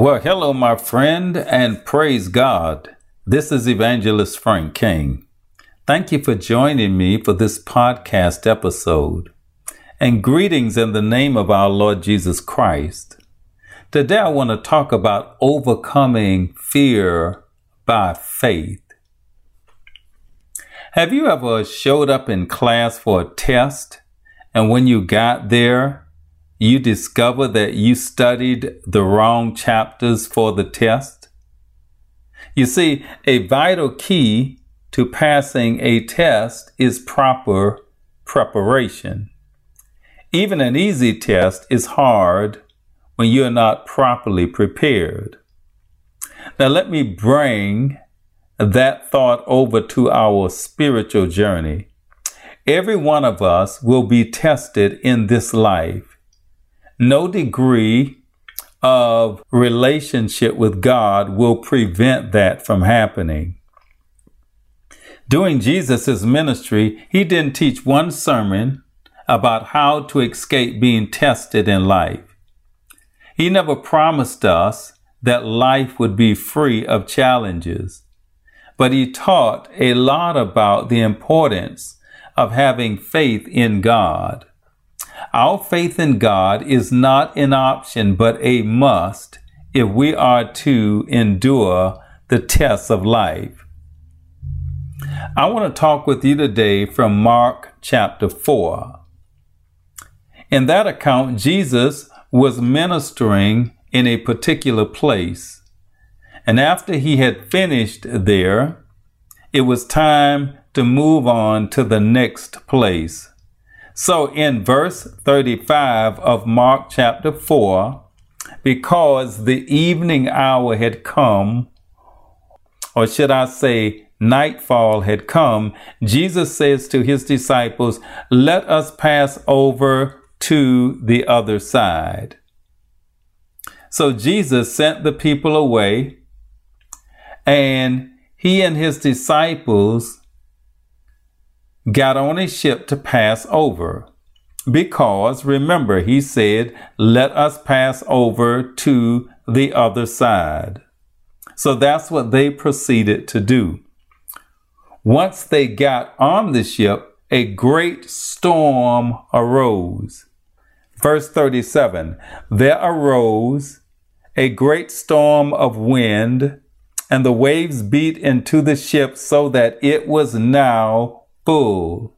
Well, hello, my friend, and praise God. This is Evangelist Frank King. Thank you for joining me for this podcast episode. And greetings in the name of our Lord Jesus Christ. Today, I want to talk about overcoming fear by faith. Have you ever showed up in class for a test and when you got there, you discover that you studied the wrong chapters for the test? You see, a vital key to passing a test is proper preparation. Even an easy test is hard when you're not properly prepared. Now, let me bring that thought over to our spiritual journey. Every one of us will be tested in this life no degree of relationship with God will prevent that from happening. During Jesus' ministry, he didn't teach one sermon about how to escape being tested in life. He never promised us that life would be free of challenges, but he taught a lot about the importance of having faith in God. Our faith in God is not an option, but a must if we are to endure the tests of life. I want to talk with you today from Mark chapter 4. In that account, Jesus was ministering in a particular place. And after he had finished there, it was time to move on to the next place. So in verse 35 of Mark chapter 4, because the evening hour had come, or should I say, nightfall had come, Jesus says to his disciples, Let us pass over to the other side. So Jesus sent the people away, and he and his disciples got on a ship to pass over. Because remember, he said, Let us pass over to the other side. So that's what they proceeded to do. Once they got on the ship, a great storm arose. Verse 37 There arose a great storm of wind, and the waves beat into the ship so that it was now full.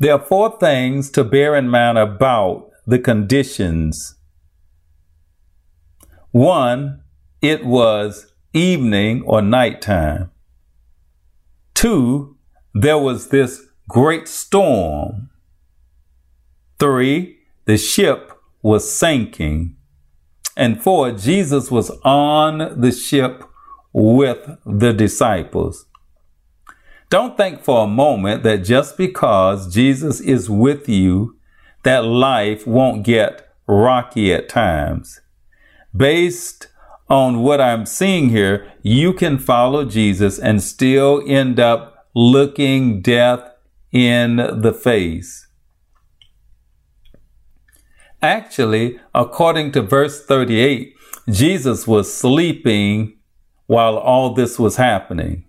There are four things to bear in mind about the conditions. One, it was evening or nighttime. Two, there was this great storm. Three, the ship was sinking. And four, Jesus was on the ship with the disciples. Don't think for a moment that just because Jesus is with you, that life won't get rocky at times. Based on what I'm seeing here, you can follow Jesus and still end up looking death in the face. Actually, according to verse 38, Jesus was sleeping while all this was happening.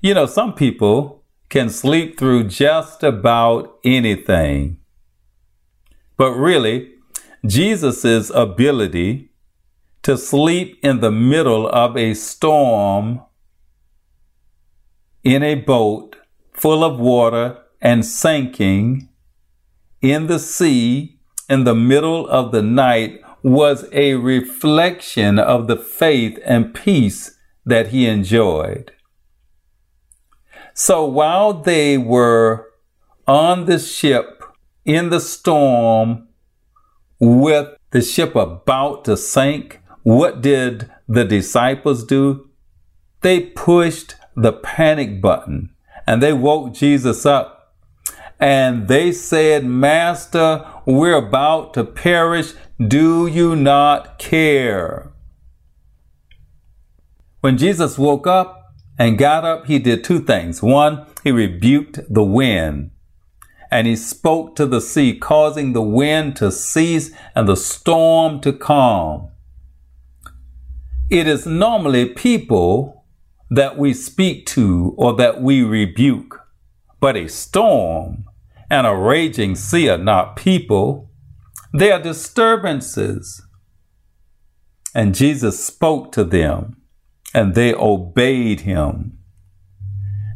You know, some people can sleep through just about anything. But really, Jesus' ability to sleep in the middle of a storm in a boat full of water and sinking in the sea in the middle of the night was a reflection of the faith and peace that he enjoyed. So while they were on the ship in the storm with the ship about to sink, what did the disciples do? They pushed the panic button and they woke Jesus up and they said, Master, we're about to perish. Do you not care? When Jesus woke up and got up, he did two things. One, he rebuked the wind. and he spoke to the sea, causing the wind to cease and the storm to calm. It is normally people that we speak to or that we rebuke, but a storm and a raging sea are not people. They are disturbances. And Jesus spoke to them, and they obeyed him.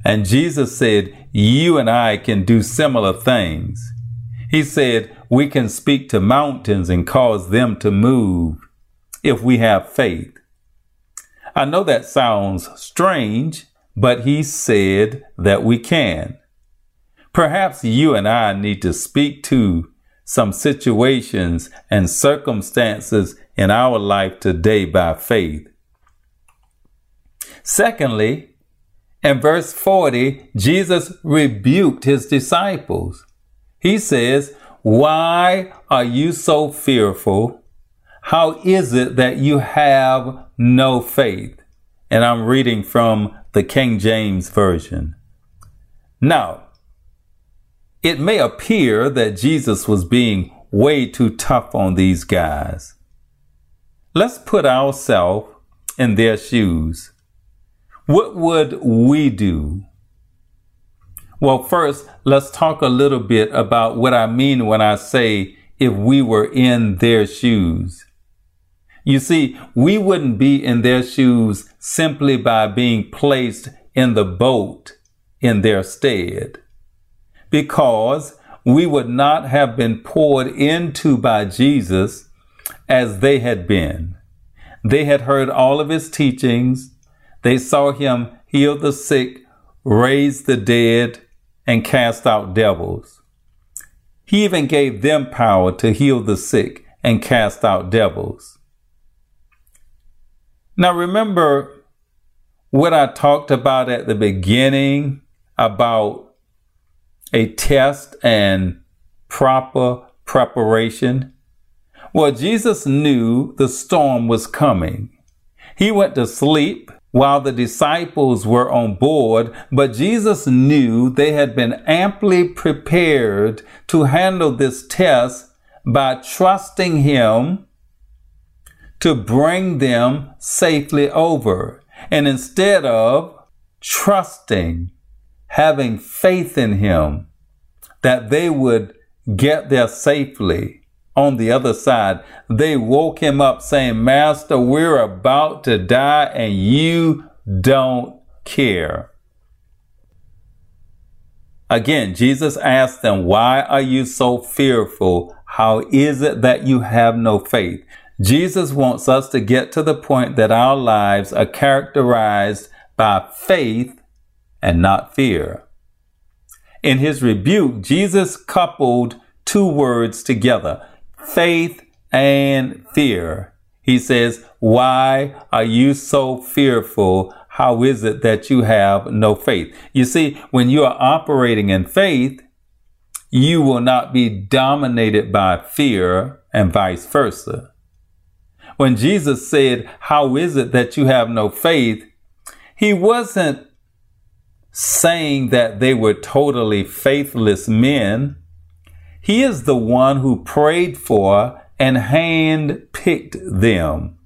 And Jesus said, You and I can do similar things. He said, We can speak to mountains and cause them to move if we have faith. I know that sounds strange, but he said that we can. Perhaps you and I need to speak to some situations and circumstances in our life today by faith. Secondly, in verse 40, Jesus rebuked his disciples. He says, Why are you so fearful? How is it that you have no faith? And I'm reading from the King James Version. Now, it may appear that Jesus was being way too tough on these guys. Let's put ourselves in their shoes. What would we do? Well, first, let's talk a little bit about what I mean when I say if we were in their shoes. You see, we wouldn't be in their shoes simply by being placed in the boat in their stead because we would not have been poured into by Jesus as they had been. They had heard all of his teachings. They saw him heal the sick, raise the dead, and cast out devils. He even gave them power to heal the sick and cast out devils. Now remember what I talked about at the beginning about a test and proper preparation? Well, Jesus knew the storm was coming. He went to sleep while the disciples were on board, but Jesus knew they had been amply prepared to handle this test by trusting Him to bring them safely over. And instead of trusting having faith in him that they would get there safely on the other side. They woke him up saying, Master, we're about to die and you don't care. Again, Jesus asked them, Why are you so fearful? How is it that you have no faith? Jesus wants us to get to the point that our lives are characterized by faith and not fear. In his rebuke, Jesus coupled two words together faith and fear. He says, Why are you so fearful? How is it that you have no faith? You see, when you are operating in faith, you will not be dominated by fear and vice versa. When Jesus said, How is it that you have no faith? He wasn't saying that they were totally faithless men. He is the one who prayed for and hand picked them.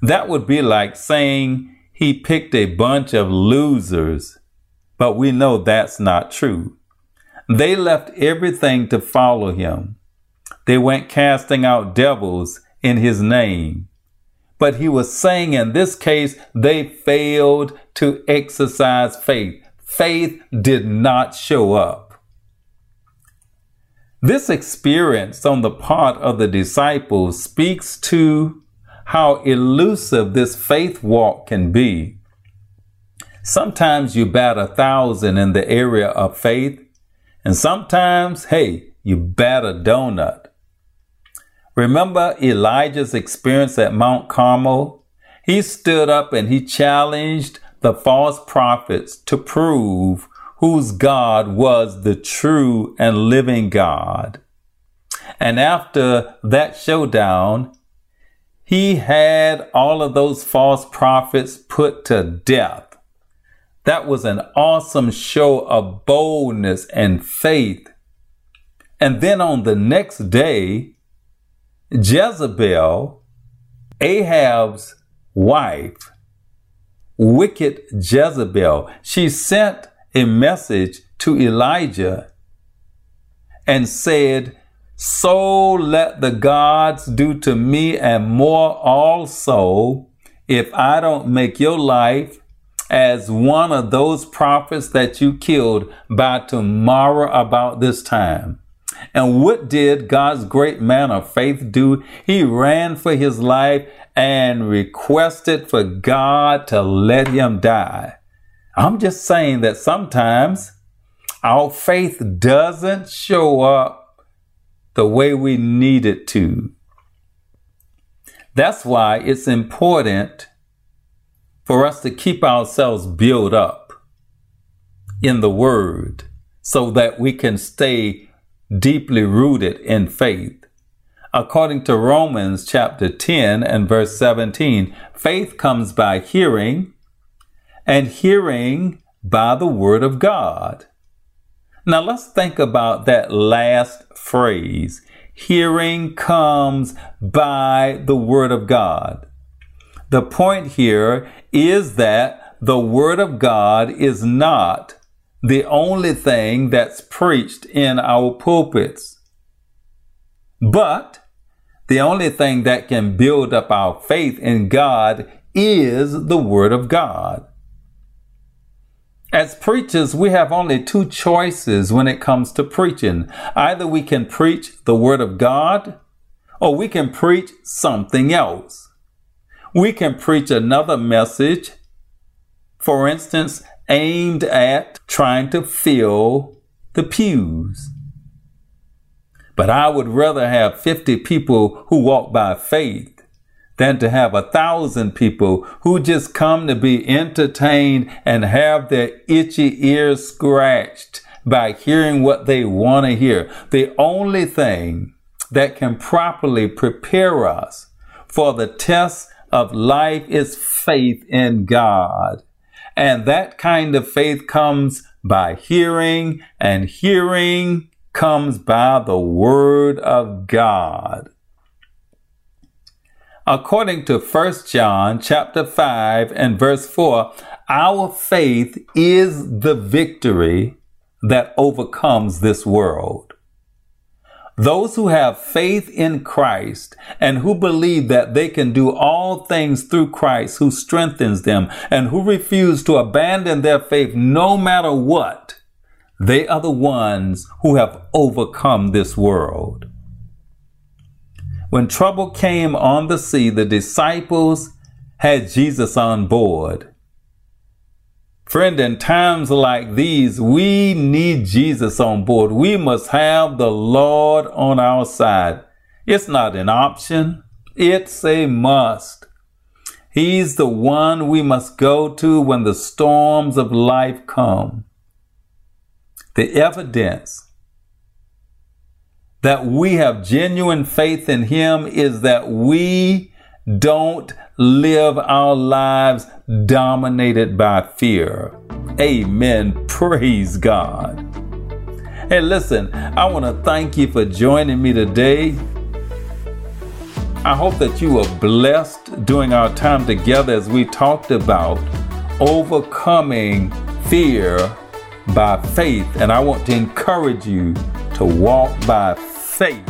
That would be like saying he picked a bunch of losers, but we know that's not true. They left everything to follow him. They went casting out devils in his name. But he was saying in this case, they failed to exercise faith faith did not show up. This experience on the part of the disciples speaks to how elusive this faith walk can be. Sometimes you bat a thousand in the area of faith, and sometimes, hey, you bat a donut. Remember Elijah's experience at Mount Carmel? He stood up and he challenged the false prophets to prove whose God was the true and living God. And after that showdown, he had all of those false prophets put to death. That was an awesome show of boldness and faith And then on the next day, Jezebel, Ahab's wife, wicked Jezebel, she sent a message to Elijah and said, So let the gods do to me and more also if I don't make your life as one of those prophets that you killed by tomorrow about this time. And what did God's great man of faith do? He ran for his life and requested for God to let him die. I'm just saying that sometimes our faith doesn't show up the way we need it to. That's why it's important for us to keep ourselves built up in the Word so that we can stay deeply rooted in faith. According to Romans chapter 10 and verse 17, faith comes by hearing, and hearing by the Word of God. Now let's think about that last phrase. Hearing comes by the Word of God. The point here is that the Word of God is not the only thing that's preached in our pulpits. But the only thing that can build up our faith in God is the Word of God. As preachers, we have only two choices when it comes to preaching. Either we can preach the Word of God or we can preach something else we can preach another message, for instance, aimed at trying to fill the pews. But I would rather have 50 people who walk by faith than to have a thousand people who just come to be entertained and have their itchy ears scratched by hearing what they want to hear. The only thing that can properly prepare us for the test of life is faith in God. And that kind of faith comes by hearing, and hearing comes by the Word of God. According to 1 John chapter 5 and verse 4, our faith is the victory that overcomes this world. Those who have faith in Christ and who believe that they can do all things through Christ who strengthens them and who refuse to abandon their faith no matter what, they are the ones who have overcome this world. When trouble came on the sea, the disciples had Jesus on board. Friend, in times like these, we need Jesus on board. We must have the Lord on our side. It's not an option. It's a must. He's the one we must go to when the storms of life come. The evidence that we have genuine faith in Him is that we don't live our lives dominated by fear. Amen. Praise God. Hey, listen, I want to thank you for joining me today. I hope that you were blessed during our time together as we talked about overcoming fear by faith. And I want to encourage you to walk by faith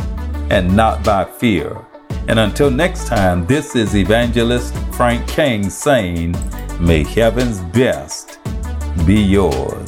and not by fear. And until next time, this is Evangelist Frank King saying, May heaven's best be yours.